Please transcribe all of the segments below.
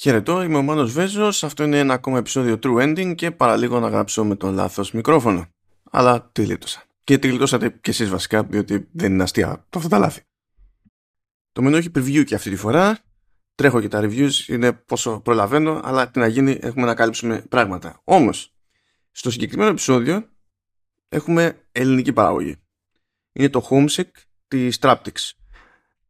Χαιρετώ, είμαι ο Μάνος Βέζος, αυτό είναι ένα ακόμα επεισόδιο True Ending και παραλίγο να γράψω με το λάθος μικρόφωνο. Αλλά τη γλίτωσα. Και τη γλιτώσατε κι εσείς βασικά, διότι δεν είναι αστεία αυτά τα λάθη. Το μενού έχει preview και αυτή τη φορά. Τρέχω και τα reviews, είναι πόσο προλαβαίνω, αλλά τι να γίνει, έχουμε να κάλυψουμε πράγματα. Όμως, στο συγκεκριμένο επεισόδιο έχουμε ελληνική παραγωγή. Είναι το Homesick της Traptix.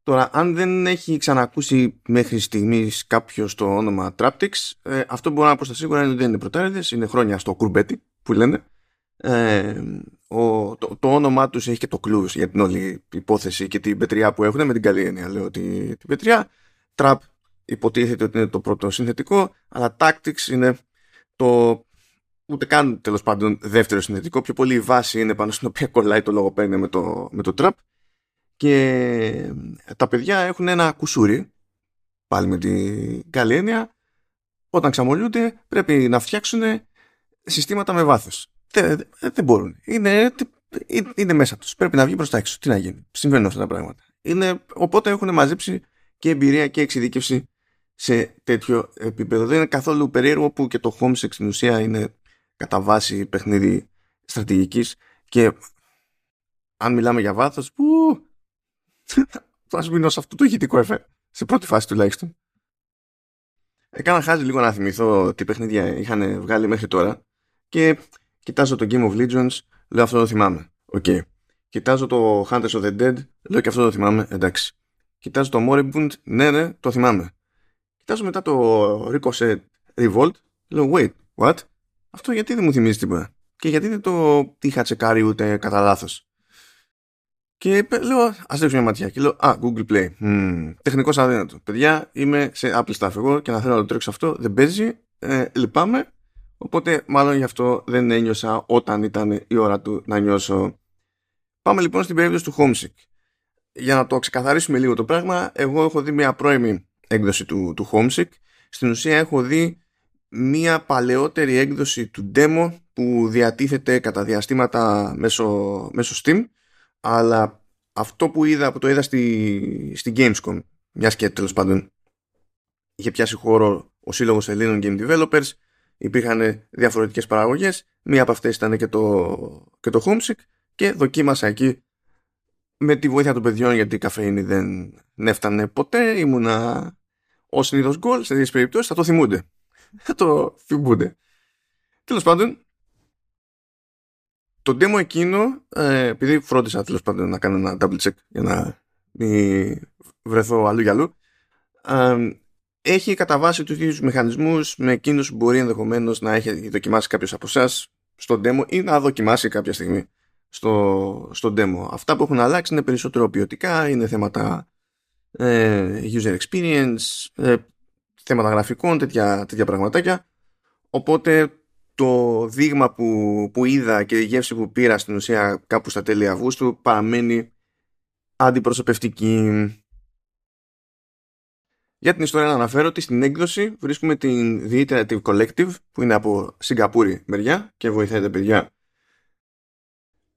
Τώρα, αν δεν έχει ξανακούσει μέχρι στιγμής κάποιο το όνομα Traptix, ε, αυτό μπορώ να πω στα σίγουρα είναι ότι δεν είναι πρωτάριδε, είναι χρόνια στο κουρμπέτι που λένε. Ε, ο, το, το όνομά τους έχει και το κλου για την όλη υπόθεση και την πετριά που έχουν. Με την καλή έννοια λέω ότι την πετριά. Trap υποτίθεται ότι είναι το πρώτο συνθετικό, αλλά Tactics είναι το ούτε καν τέλος πάντων δεύτερο συνθετικό. Πιο πολύ η βάση είναι πάνω στην οποία κολλάει το λόγο παίρνει με το, με το Trap και τα παιδιά έχουν ένα κουσούρι πάλι με την καλή έννοια. Όταν ξαμολούνται πρέπει να φτιάξουν συστήματα με βάθος. Δεν, δεν μπορούν. Είναι, είναι μέσα τους. Πρέπει να βγει προς τα έξω. Τι να γίνει. Συμβαίνουν αυτά τα πράγματα. Είναι, οπότε έχουν μαζέψει και εμπειρία και εξειδίκευση σε τέτοιο επίπεδο. Δεν είναι καθόλου περίεργο που και το Homesick στην ουσία είναι κατά βάση παιχνίδι στρατηγικής και αν μιλάμε για βάθος που θα μείνω σε αυτό το ηχητικό εφέ. Σε πρώτη φάση τουλάχιστον. Έκανα χάζι λίγο να θυμηθώ τι παιχνίδια είχαν βγάλει μέχρι τώρα και κοιτάζω το Game of Legends, λέω αυτό το θυμάμαι. OK. Okay. Κοιτάζω το Hunters of the Dead, λέω και αυτό το θυμάμαι. Εντάξει. Κοιτάζω το Moribund, ναι, ναι, το θυμάμαι. Κοιτάζω μετά το Ricochet Revolt, λέω wait, what? Αυτό γιατί δεν μου θυμίζει τίποτα; Και γιατί δεν το είχα τσεκάρει ούτε κατά λάθος; Και λέω, ας ρίξω μια ματιά. Και λέω, Α, Google Play. Mm, Τεχνικός αδύνατος. Παιδιά, είμαι σε Apple Staff εγώ και να θέλω να το τρέξω αυτό. Δεν παίζει. Ε, λυπάμαι. Οπότε, μάλλον γι' αυτό δεν ένιωσα όταν ήταν η ώρα του να νιώσω. Πάμε λοιπόν στην περίπτωση του Homesick. Για να το ξεκαθαρίσουμε λίγο το πράγμα, εγώ έχω δει μια πρώιμη έκδοση του, του Homesick. Στην ουσία έχω δει μια παλαιότερη έκδοση του demo που διατίθεται κατά διαστήματα μέσω, μέσω Steam αλλά αυτό που είδα, που το είδα στη, στη Gamescom, μιας και τέλος πάντων είχε πιάσει χώρο ο Σύλλογος Ελλήνων Game Developers, υπήρχαν διαφορετικές παραγωγές, μία από αυτές ήταν και το, και το Homesick και δοκίμασα εκεί με τη βοήθεια των παιδιών γιατί η καφέινη δεν έφτανε ποτέ, ήμουνα ως συνήθως γκολ, σε τέτοιες περιπτώσεις θα το θυμούνται. Θα το θυμούνται. Τέλος πάντων, το demo εκείνο, ε, επειδή φρόντισα τέλος πάντων να κάνω ένα double check για να μην βρεθώ αλλού για αλλού, ε, έχει κατά βάση τους ίδιους μηχανισμούς με εκείνους που μπορεί ενδεχομένως να έχει δοκιμάσει κάποιος από εσάς στο demo ή να δοκιμάσει κάποια στιγμή στο, στο demo. Αυτά που έχουν αλλάξει είναι περισσότερο ποιοτικά, είναι θέματα ε, user experience, ε, θέματα γραφικών, τέτοια, τέτοια πραγματάκια. Οπότε το δείγμα που, που είδα και η γεύση που πήρα στην ουσία κάπου στα τέλη Αυγούστου παραμένει αντιπροσωπευτική. Για την ιστορία να αναφέρω ότι στην έκδοση βρίσκουμε την The Iterative Collective που είναι από Σιγκαπούρη μεριά και βοηθάει τα παιδιά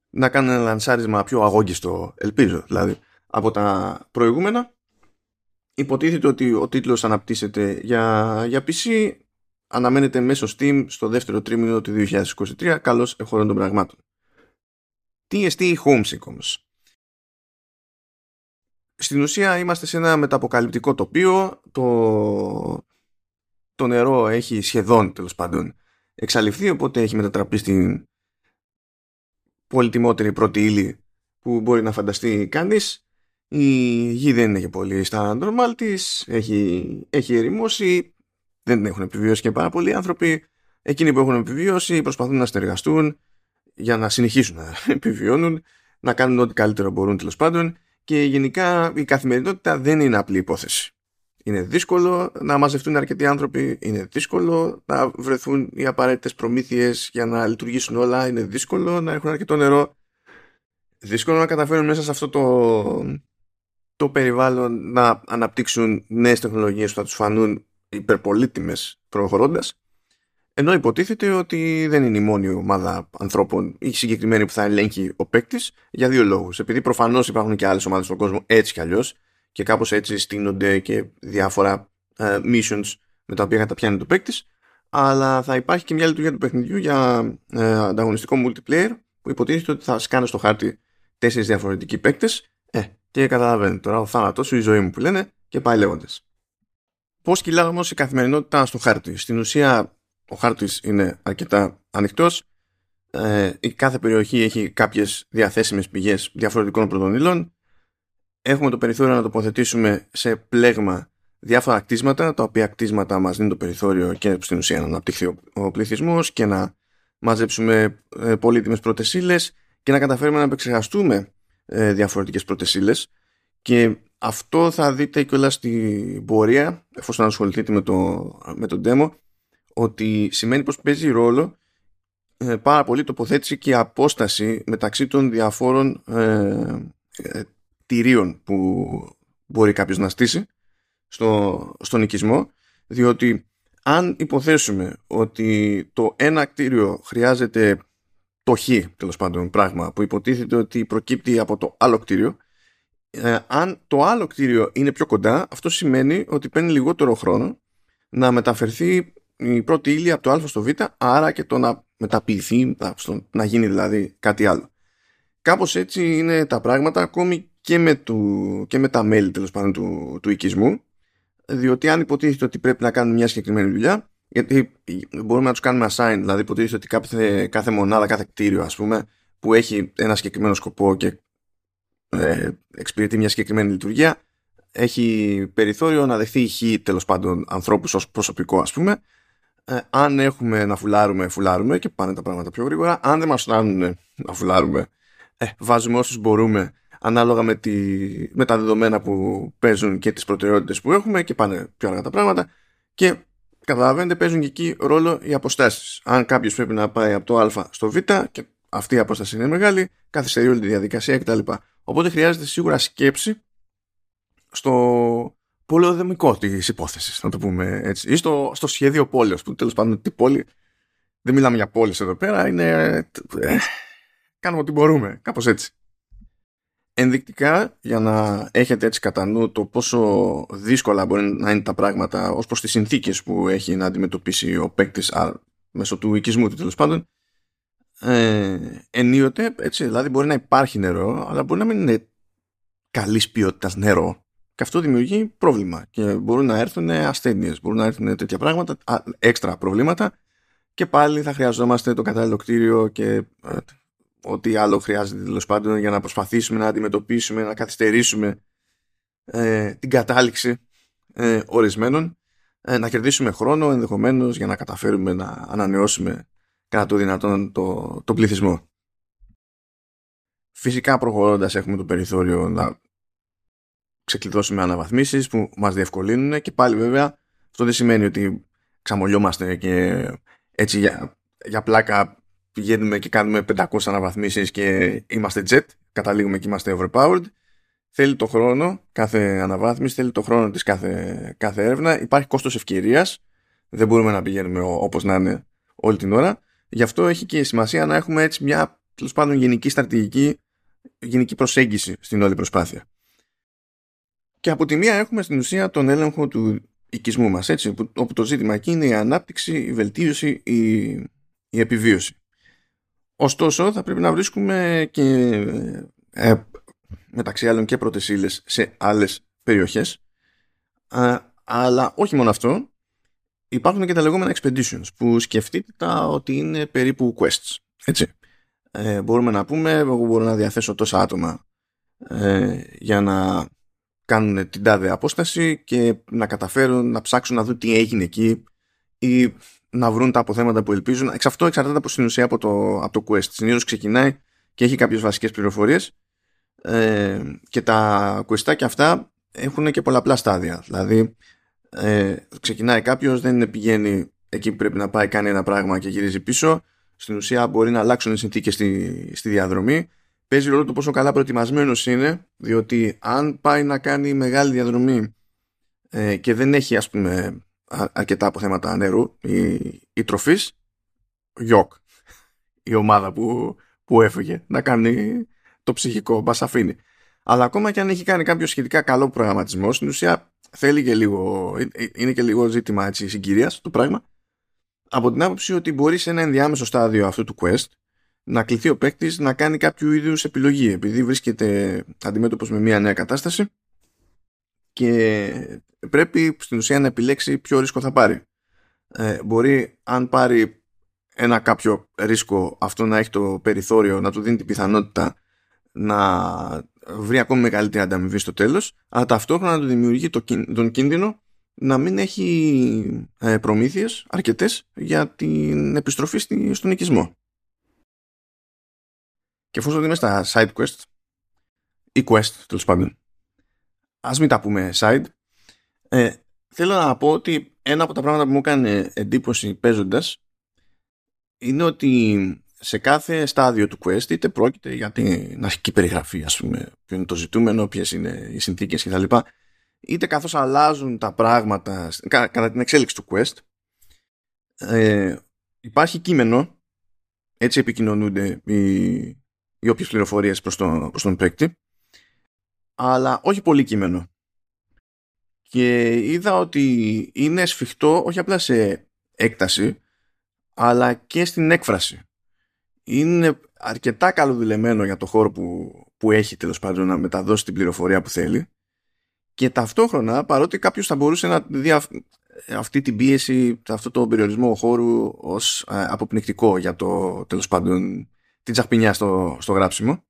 να κάνουν ένα λανσάρισμα πιο αγόγιστο, ελπίζω δηλαδή, από τα προηγούμενα. Υποτίθεται ότι ο τίτλος αναπτύσσεται για, για PC αναμένεται μέσω Steam στο δεύτερο τρίμηνο του 2023 καλώς εχωρών των πραγμάτων. TST Homesick όμως. Στην ουσία είμαστε σε ένα μεταποκαλυπτικό τοπίο, το, το νερό έχει σχεδόν τέλος πάντων εξαλειφθεί, οπότε έχει μετατραπεί στην πολυτιμότερη πρώτη ύλη που μπορεί να φανταστεί κανείς. Η γη δεν είναι και πολύ στα normal της, έχει, έχει ερημώσει, δεν έχουν επιβιώσει και πάρα πολλοί άνθρωποι. Εκείνοι που έχουν επιβιώσει προσπαθούν να συνεργαστούν για να συνεχίσουν να επιβιώνουν, να κάνουν ό,τι καλύτερο μπορούν τέλος πάντων και γενικά η καθημερινότητα δεν είναι απλή υπόθεση. Είναι δύσκολο να μαζευτούν αρκετοί άνθρωποι, είναι δύσκολο να βρεθούν οι απαραίτητες προμήθειες για να λειτουργήσουν όλα, είναι δύσκολο να έχουν αρκετό νερό. Δύσκολο να καταφέρουν μέσα σε αυτό το, το περιβάλλον να αναπτύξουν νέες τεχνολογίες που θα τους φανούν υπερπολίτιμες προχωρώντας ενώ υποτίθεται ότι δεν είναι η μόνη ομάδα ανθρώπων ή συγκεκριμένη που θα ελέγχει ο παίκτης για δύο λόγους. Επειδή προφανώς υπάρχουν και άλλες ομάδες στον κόσμο έτσι κι αλλιώς και κάπως έτσι στείνονται και διάφορα uh, missions με τα οποία καταπιάνει το παίκτης, αλλά θα υπάρχει και μια λειτουργία του παιχνιδιού για ε, ανταγωνιστικό multiplayer που υποτίθεται ότι θα σκάνε στο χάρτη τέσσερις διαφορετικοί παίκτες. Ε, και καταλαβαίνετε τώρα ο θάνατο σου, η ζωή μου που λένε και πάει λέγοντας. Πώς κυλά όμως η καθημερινότητα στο χάρτη; Στην ουσία, ο χάρτης είναι αρκετά ανοιχτός. Ε, η κάθε περιοχή έχει κάποιες διαθέσιμες πηγές διαφορετικών πρωτονύλων. Έχουμε το περιθώριο να τοποθετήσουμε σε πλέγμα διάφορα κτίσματα, τα οποία κτίσματα μας δίνουν το περιθώριο και στην ουσία να αναπτυχθεί ο πληθυσμός και να μαζέψουμε ε, πολύτιμες πρωτεσίλες και να καταφέρουμε να επεξεργαστούμε ε, διαφορετικές πρωτεσίλες και αυτό θα δείτε και όλα στην πορεία εφόσον ασχοληθείτε με το, με το demo ότι σημαίνει πως παίζει ρόλο ε, πάρα πολύ τοποθέτηση και απόσταση μεταξύ των διαφόρων ε, ε, τηρίων που μπορεί κάποιος να στήσει στο, στον οικισμό διότι αν υποθέσουμε ότι το ένα κτίριο χρειάζεται το χ τέλος πάντων πράγμα που υποτίθεται ότι προκύπτει από το άλλο κτίριο ε, αν το άλλο κτίριο είναι πιο κοντά αυτό σημαίνει ότι παίρνει λιγότερο χρόνο να μεταφερθεί η πρώτη ύλη από το α στο β άρα και το να μεταποιηθεί στο, να γίνει δηλαδή κάτι άλλο. Κάπως έτσι είναι τα πράγματα ακόμη και με, του, και με τα μέλη τέλος πάντων του, του οικισμού διότι αν υποτίθεται ότι πρέπει να κάνουν μια συγκεκριμένη δουλειά, γιατί μπορούμε να τους κάνουμε assign, δηλαδή υποτίθεται ότι κάθε, κάθε μονάδα, κάθε κτίριο, ας πούμε, που έχει ένα συγκεκριμένο σκοπό και ε, εξυπηρετεί μια συγκεκριμένη λειτουργία, έχει περιθώριο να δεχθεί χ τέλος πάντων ανθρώπους ως προσωπικό, ας πούμε. Ε, αν έχουμε να φουλάρουμε, φουλάρουμε και πάνε τα πράγματα πιο γρήγορα. Αν δεν μας φτάνουν να φουλάρουμε, ε, βάζουμε όσους μπορούμε ανάλογα με, τη, με τα δεδομένα που παίζουν και τις προτεραιότητες που έχουμε και πάνε πιο αργά τα πράγματα και καταλαβαίνετε παίζουν και εκεί ρόλο οι αποστάσεις. Αν κάποιος πρέπει να πάει από το α στο β και αυτή η απόσταση είναι μεγάλη, καθυστερεί όλη τη διαδικασία κτλ. Οπότε χρειάζεται σίγουρα σκέψη στο πολεοδομικό της υπόθεσης, να το πούμε έτσι, ή στο, στο σχέδιο πόλεως, που τέλος πάντων τι πόλη. Δεν μιλάμε για πόλεις εδώ πέρα, είναι. Ε, κάνουμε ό,τι μπορούμε, κάπως έτσι ενδεικτικά για να έχετε έτσι κατά νου το πόσο δύσκολα μπορεί να είναι τα πράγματα ως προς τις συνθήκες που έχει να αντιμετωπίσει ο παίκτης μέσω του οικισμού του τέλος πάντων ε, ενίοτε έτσι δηλαδή μπορεί να υπάρχει νερό αλλά μπορεί να μην είναι καλής ποιότητας νερό. Και αυτό δημιουργεί πρόβλημα και μπορούν να έρθουν ασθένειες μπορούν να έρθουν τέτοια πράγματα έξτρα προβλήματα και πάλι θα χρειαζόμαστε το κατάλληλο κτίριο και ε, ό,τι άλλο χρειάζεται τέλος πάντων για να προσπαθήσουμε να αντιμετωπίσουμε, να καθυστερήσουμε ε, την κατάληξη ε, ορισμένων, ε, να κερδίσουμε χρόνο ενδεχομένως για να καταφέρουμε να ανανεώσουμε κατά το δυνατόν το, το πληθυσμό. Φυσικά προχωρώντας έχουμε το περιθώριο να ξεκλειδώσουμε αναβαθμίσεις που μας διευκολύνουν και πάλι βέβαια αυτό δεν σημαίνει ότι ξαμολιόμαστε και έτσι για, για πλάκα πηγαίνουμε και κάνουμε 500 αναβαθμίσεις και είμαστε jet, καταλήγουμε και είμαστε overpowered. Θέλει το χρόνο κάθε αναβάθμιση, θέλει το χρόνο της κάθε, κάθε έρευνα. Υπάρχει κόστος ευκαιρίας. Δεν μπορούμε να πηγαίνουμε όπως να είναι όλη την ώρα. Γι' αυτό έχει και σημασία να έχουμε έτσι μια τέλος πάντων γενική στρατηγική, γενική προσέγγιση στην όλη προσπάθεια. Και από τη μία έχουμε στην ουσία τον έλεγχο του οικισμού μας, έτσι, όπου το ζήτημα εκεί είναι η ανάπτυξη, η βελτίωση, η, η επιβίωση. Ωστόσο θα πρέπει να βρίσκουμε και ε, μεταξύ άλλων και πρώτες σε άλλες περιοχές αλλά όχι μόνο αυτό υπάρχουν και τα λεγόμενα expeditions που σκεφτείτε τα ότι είναι περίπου quests έτσι ε, μπορούμε να πούμε εγώ μπορώ να διαθέσω τόσα άτομα ε, για να κάνουν την τάδε απόσταση και να καταφέρουν να ψάξουν να δουν τι έγινε εκεί ή να βρουν τα αποθέματα που ελπίζουν. Εξ αυτό εξαρτάται από στην ουσία από το, από το Quest. Συνήθως ξεκινάει και έχει κάποιες βασικές πληροφορίες. Ε, και τα questάκια αυτά έχουν και πολλαπλά στάδια. Δηλαδή, ε, ξεκινάει κάποιος, δεν πηγαίνει εκεί που πρέπει να πάει, κάνει ένα πράγμα και γυρίζει πίσω. Στην ουσία μπορεί να αλλάξουν οι συνθήκες στη, στη διαδρομή. Παίζει ρόλο το πόσο καλά προετοιμασμένος είναι, διότι αν πάει να κάνει μεγάλη διαδρομή ε, και δεν έχει, ας πούμε, αρκετά από θέματα νερού η, η τροφής γιοκ η ομάδα που, που έφυγε να κάνει το ψυχικό μας αφήνει αλλά ακόμα και αν έχει κάνει κάποιο σχετικά καλό προγραμματισμό στην ουσία θέλει και λίγο, είναι και λίγο ζήτημα έτσι, συγκυρίας το πράγμα από την άποψη ότι μπορεί σε ένα ενδιάμεσο στάδιο αυτού του quest να κληθεί ο παίκτης να κάνει κάποιο είδους επιλογή επειδή βρίσκεται αντιμέτωπος με μια νέα κατάσταση και πρέπει στην ουσία να επιλέξει ποιο ρίσκο θα πάρει. Ε, μπορεί αν πάρει ένα κάποιο ρίσκο αυτό να έχει το περιθώριο να του δίνει την πιθανότητα να βρει ακόμη μεγαλύτερη ανταμοιβή στο τέλος αλλά ταυτόχρονα να του δημιουργεί τον κίνδυνο να μην έχει ε, προμήθειες αρκετές για την επιστροφή στον οικισμό. Και εφόσον είμαι στα side quest ή quest τέλος πάντων ας μην τα πούμε side ε, θέλω να πω ότι ένα από τα πράγματα που μου έκανε εντύπωση παίζοντας είναι ότι σε κάθε στάδιο του quest είτε πρόκειται για την αρχική περιγραφή ας πούμε ποιο είναι το ζητούμενο, ποιες είναι οι συνθήκες κτλ είτε καθώς αλλάζουν τα πράγματα κατά την εξέλιξη του quest ε, υπάρχει κείμενο έτσι επικοινωνούνται οι, οι όποιες πληροφορίες προς, το, προς τον παίκτη αλλά όχι πολύ κείμενο. Και είδα ότι είναι σφιχτό όχι απλά σε έκταση αλλά και στην έκφραση είναι αρκετά καλοδηλεμένο για το χώρο που, που έχει τέλος πάντων να μεταδώσει την πληροφορία που θέλει. Και ταυτόχρονα παρότι κάποιος θα μπορούσε να δει αυτή την πίεση, αυτό το περιορισμό χώρου ως ε, αποπνικτικό για το τέλος πάντων την τσαχπινιά στο, στο γράψιμο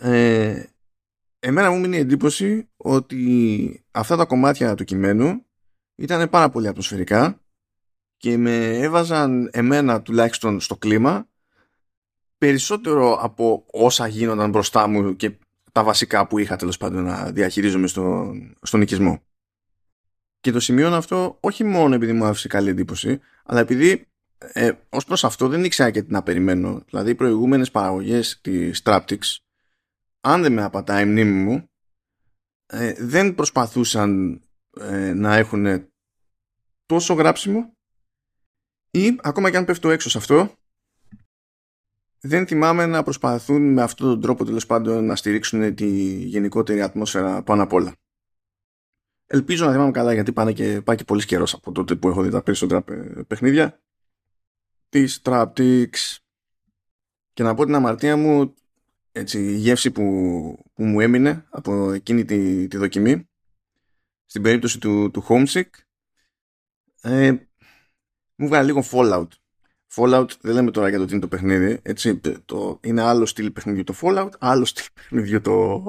ε, εμένα μου μείνει εντύπωση ότι αυτά τα κομμάτια του κειμένου ήταν πάρα πολύ ατμοσφαιρικά και με έβαζαν εμένα τουλάχιστον στο κλίμα περισσότερο από όσα γίνονταν μπροστά μου και τα βασικά που είχα τέλος πάντων να διαχειρίζομαι στο, στον οικισμό. Και το σημείο αυτό όχι μόνο επειδή μου άφησε καλή εντύπωση, αλλά επειδή ε, ως προς αυτό δεν ήξερα και τι να περιμένω. Δηλαδή οι προηγούμενες παραγωγές της Traptix, αν δεν με απατάει η μνήμη μου, ε, δεν προσπαθούσαν ε, να έχουν τόσο γράψιμο ή ακόμα και αν πέφτω έξω σε αυτό δεν θυμάμαι να προσπαθούν με αυτόν τον τρόπο τέλος πάντων να στηρίξουν τη γενικότερη ατμόσφαιρα πάνω απ' όλα. Ελπίζω να θυμάμαι καλά γιατί πάνε και, πάει και πολύς καιρός από τότε που έχω δει τα περισσότερα παιχνίδια της Traptix. Και να πω την αμαρτία μου, έτσι, η γεύση που, που μου έμεινε από εκείνη τη, τη δοκιμή, στην περίπτωση του, του Homesick, ε, μου βγάλε λίγο Fallout Fallout δεν λέμε τώρα για το τι είναι το παιχνίδι. Έτσι, το, είναι άλλο στυλ παιχνιδιού το Fallout, άλλο στυλ παιχνιδιού το,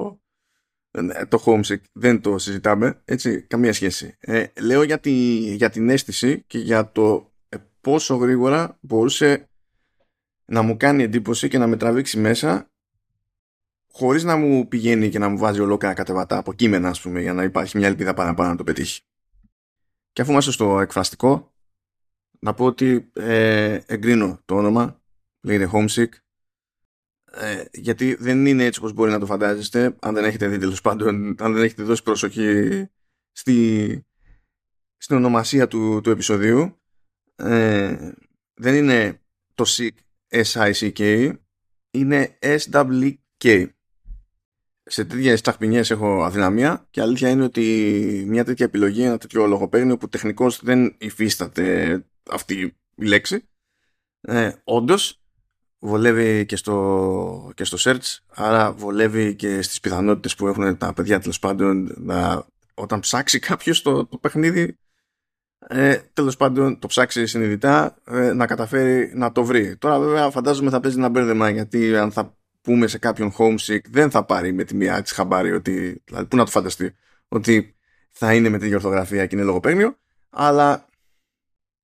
το Homesick. Δεν το συζητάμε. Έτσι, καμία σχέση. Ε, λέω για, τη, για την αίσθηση και για το ε, πόσο γρήγορα μπορούσε να μου κάνει εντύπωση και να με τραβήξει μέσα χωρίς να μου πηγαίνει και να μου βάζει ολόκληρα κατεβατά από κείμενα, ας πούμε, για να υπάρχει μια ελπίδα παραπάνω να το πετύχει. Και αφού είμαστε στο εκφραστικό, να πω ότι ε, εγκρίνω το όνομα, λέγεται Homesick, ε, γιατί δεν είναι έτσι όπως μπορεί να το φαντάζεστε, αν δεν έχετε δει τέλος πάντων, αν δεν έχετε δώσει προσοχή στη, στην ονομασία του, του επεισοδίου. Ε, δεν είναι το SICK, S-I-C-K, είναι S-W-K. Σε τέτοιες τσαχπινιές έχω αδυναμία και αλήθεια είναι ότι μια τέτοια επιλογή, ένα τέτοιο λογοπαίγνιο που τεχνικώς δεν υφίσταται αυτή η λέξη. Ε, όντως βολεύει και στο, και στο search άρα βολεύει και στις πιθανότητες που έχουν τα παιδιά τέλος πάντων να, όταν ψάξει κάποιος το, το παιχνίδι ε, τέλος πάντων το ψάξει συνειδητά ε, να καταφέρει να το βρει. Τώρα βέβαια φαντάζομαι θα παίζει ένα μπέρδεμα γιατί αν θα πούμε σε κάποιον homesick δεν θα πάρει με τη μία της χαμπάρι ότι, δηλαδή πού να το φανταστεί ότι θα είναι με τη ορθογραφία και είναι λογοπαίγνιο αλλά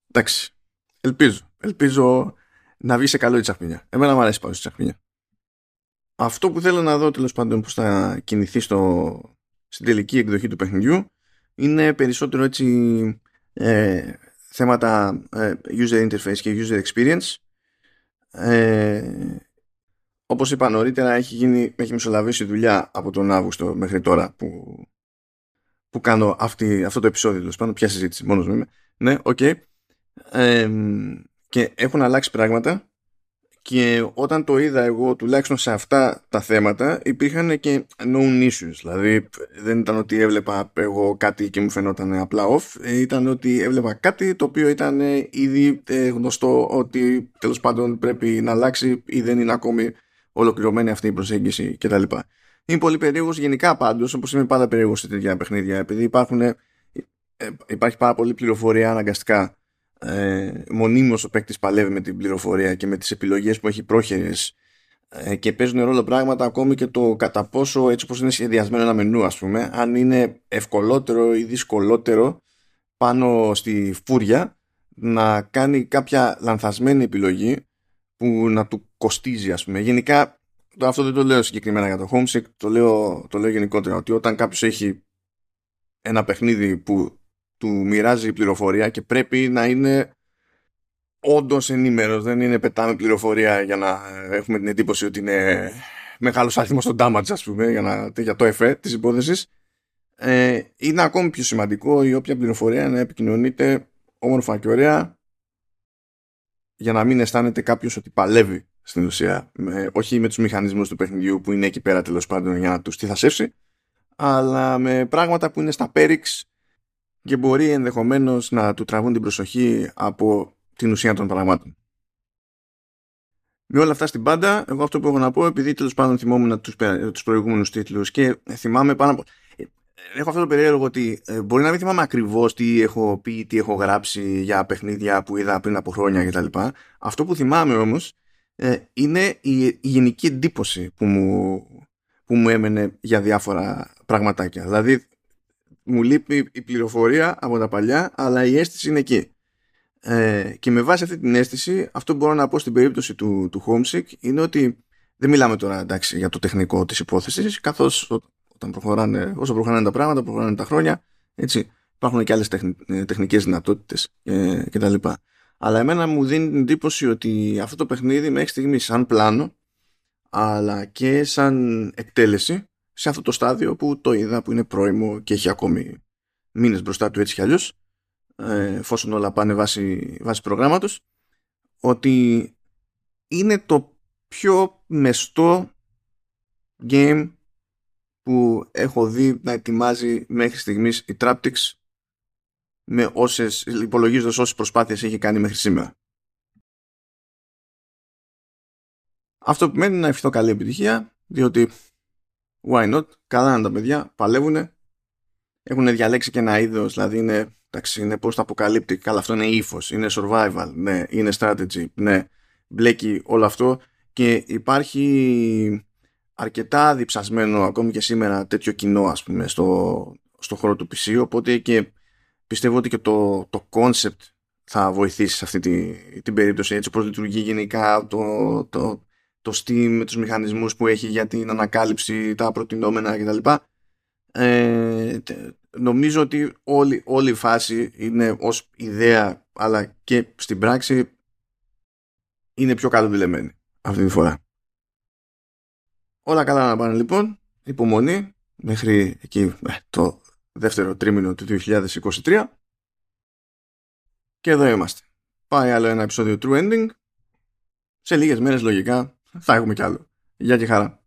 εντάξει, ελπίζω. Ελπίζω να βγει σε καλό η τσαχπινιά. Εμένα μου αρέσει πάρα η τσαχπινιά. Αυτό που θέλω να δω τέλος πάντων που θα κινηθεί στο, στην τελική εκδοχή του παιχνιδιού είναι περισσότερο έτσι ε, θέματα ε, user interface και user experience. Ε, όπως είπα νωρίτερα έχει, γίνει, έχει μεσολαβήσει δουλειά από τον Αύγουστο μέχρι τώρα που, που κάνω αυτή, αυτό το επεισόδιο τέλος πάντων. Ποια συζήτηση, μόνος μου είμαι. Ναι, οκ και έχουν αλλάξει πράγματα. Και όταν το είδα εγώ τουλάχιστον σε αυτά τα θέματα υπήρχαν και known issues. Δηλαδή δεν ήταν ότι έβλεπα εγώ κάτι και μου φαινόταν απλά off. Ε, ήταν ότι έβλεπα κάτι το οποίο ήταν ήδη ε, γνωστό ότι τέλος πάντων πρέπει να αλλάξει ή δεν είναι ακόμη ολοκληρωμένη αυτή η προσέγγιση κτλ. Είναι πολύ περίεργος γενικά πάντως όπως είμαι πάντα περίεργος σε τέτοια παιχνίδια επειδή υπάρχουν, ε, υπάρχει πάρα πολύ πληροφορία αναγκαστικά ε, μονίμως ο παίκτης παλεύει με την πληροφορία και με τις επιλογές που έχει πρόχειρες ε, και παίζουν ρόλο πράγματα ακόμη και το κατά πόσο έτσι όπως είναι σχεδιασμένο ένα μενού ας πούμε αν είναι ευκολότερο ή δυσκολότερο πάνω στη φούρια να κάνει κάποια λανθασμένη επιλογή που να του κοστίζει ας πούμε. Γενικά αυτό δεν το λέω συγκεκριμένα για το Homesick το λέω, το λέω γενικότερα ότι όταν κάποιος έχει ένα παιχνίδι που του μοιράζει πληροφορία και πρέπει να είναι όντως ενήμερος. Δεν είναι πετάμε πληροφορία για να έχουμε την εντύπωση ότι είναι μεγάλος αριθμό στο damage, ας πούμε, για, να, για το εφέ της υπόθεσης. Ε, είναι ακόμη πιο σημαντικό η όποια πληροφορία να επικοινωνείται όμορφα και ωραία για να μην αισθάνεται κάποιος ότι παλεύει στην ουσία. όχι με τους μηχανισμούς του παιχνιδιού που είναι εκεί πέρα τέλος πάντων για να τους τι θα σέψει, αλλά με πράγματα που είναι στα πέριξ και μπορεί ενδεχομένως να του τραβούν την προσοχή από την ουσία των πραγμάτων. Με όλα αυτά στην πάντα, εγώ αυτό που έχω να πω, επειδή τέλος πάντων θυμόμουν τους, τους προηγούμενους τίτλους και θυμάμαι πάνω από... Ε, έχω αυτό το περίεργο ότι ε, μπορεί να μην θυμάμαι ακριβώς τι έχω πει, τι έχω γράψει για παιχνίδια που είδα πριν από χρόνια κτλ. Αυτό που θυμάμαι όμως ε, είναι η, η γενική εντύπωση που μου, που μου έμενε για διάφορα πραγματάκια. Δηλαδή μου λείπει η πληροφορία από τα παλιά, αλλά η αίσθηση είναι εκεί. Ε, και με βάση αυτή την αίσθηση, αυτό που μπορώ να πω στην περίπτωση του, του Homesick είναι ότι δεν μιλάμε τώρα εντάξει, για το τεχνικό της υπόθεσης, καθώς όταν προχωράνε, όσο προχωράνε τα πράγματα, προχωράνε τα χρόνια, έτσι, υπάρχουν και άλλες τεχν, ε, τεχνικές δυνατότητες ε, κτλ. Αλλά εμένα μου δίνει την εντύπωση ότι αυτό το παιχνίδι μέχρι στιγμής σαν πλάνο, αλλά και σαν εκτέλεση, σε αυτό το στάδιο που το είδα που είναι πρώιμο και έχει ακόμη μήνες μπροστά του έτσι κι αλλιώς ε, εφόσον όλα πάνε βάσει, βάσει προγράμματος ότι είναι το πιο μεστό game που έχω δει να ετοιμάζει μέχρι στιγμής η Traptix με όσες, υπολογίζοντας όσες προσπάθειες έχει κάνει μέχρι σήμερα. Αυτό που μένει να ευχηθώ καλή επιτυχία, διότι why not, καλά είναι τα παιδιά, παλεύουν, έχουν διαλέξει και ένα είδος, δηλαδή είναι, εντάξει, είναι πώς το αποκαλύπτει, καλά αυτό είναι ύφος, είναι survival, ναι, είναι strategy, ναι, μπλέκει όλο αυτό και υπάρχει αρκετά διψασμένο ακόμη και σήμερα τέτοιο κοινό ας πούμε στο, στο χώρο του PC οπότε και πιστεύω ότι και το, το concept θα βοηθήσει σε αυτή τη, την περίπτωση έτσι όπως λειτουργεί γενικά το, το, το Steam με τους μηχανισμούς που έχει για την ανακάλυψη, τα προτινόμενα κτλ. Ε, νομίζω ότι όλη, όλη η φάση είναι ως ιδέα αλλά και στην πράξη είναι πιο καλοδηλεμένη αυτή τη φορά. Όλα καλά να πάνε λοιπόν, υπομονή μέχρι εκεί ε, το δεύτερο τρίμηνο του 2023 και εδώ είμαστε. Πάει άλλο ένα επεισόδιο True Ending σε λίγες μέρες λογικά θα έχουμε κι άλλο. Γεια και χαρά.